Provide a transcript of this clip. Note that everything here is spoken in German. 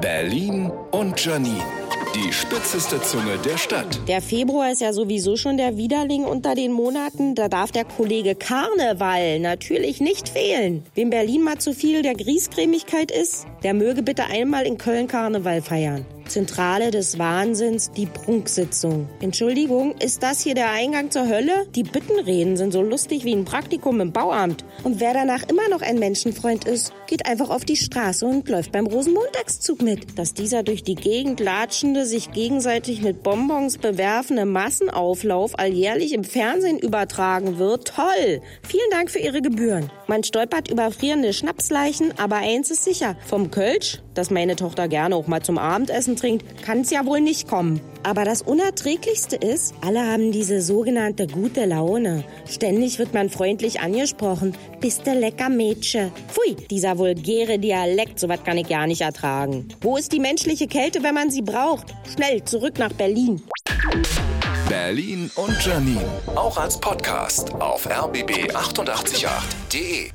Berlin und Janine. Die spitzeste Zunge der Stadt. Der Februar ist ja sowieso schon der Widerling unter den Monaten. Da darf der Kollege Karneval natürlich nicht fehlen. Wem Berlin mal zu viel der Griesgrämigkeit ist, der möge bitte einmal in Köln Karneval feiern. Zentrale des Wahnsinns, die Prunksitzung. Entschuldigung, ist das hier der Eingang zur Hölle? Die Bittenreden sind so lustig wie ein Praktikum im Bauamt. Und wer danach immer noch ein Menschenfreund ist, geht einfach auf die Straße und läuft beim Rosenmontagszug mit. Dass dieser durch die Gegend latschende, sich gegenseitig mit Bonbons bewerfende Massenauflauf alljährlich im Fernsehen übertragen wird, toll! Vielen Dank für Ihre Gebühren. Man stolpert über frierende Schnapsleichen, aber eins ist sicher, vom Kölsch, das meine Tochter gerne auch mal zum Abendessen trinkt, kann es ja wohl nicht kommen. Aber das Unerträglichste ist, alle haben diese sogenannte gute Laune. Ständig wird man freundlich angesprochen. Bist du lecker Mädchen? Pfui, dieser vulgäre Dialekt, sowas kann ich gar nicht ertragen. Wo ist die menschliche Kälte, wenn man sie braucht? Schnell, zurück nach Berlin. Berlin und Janine. Auch als Podcast auf rbb888.de.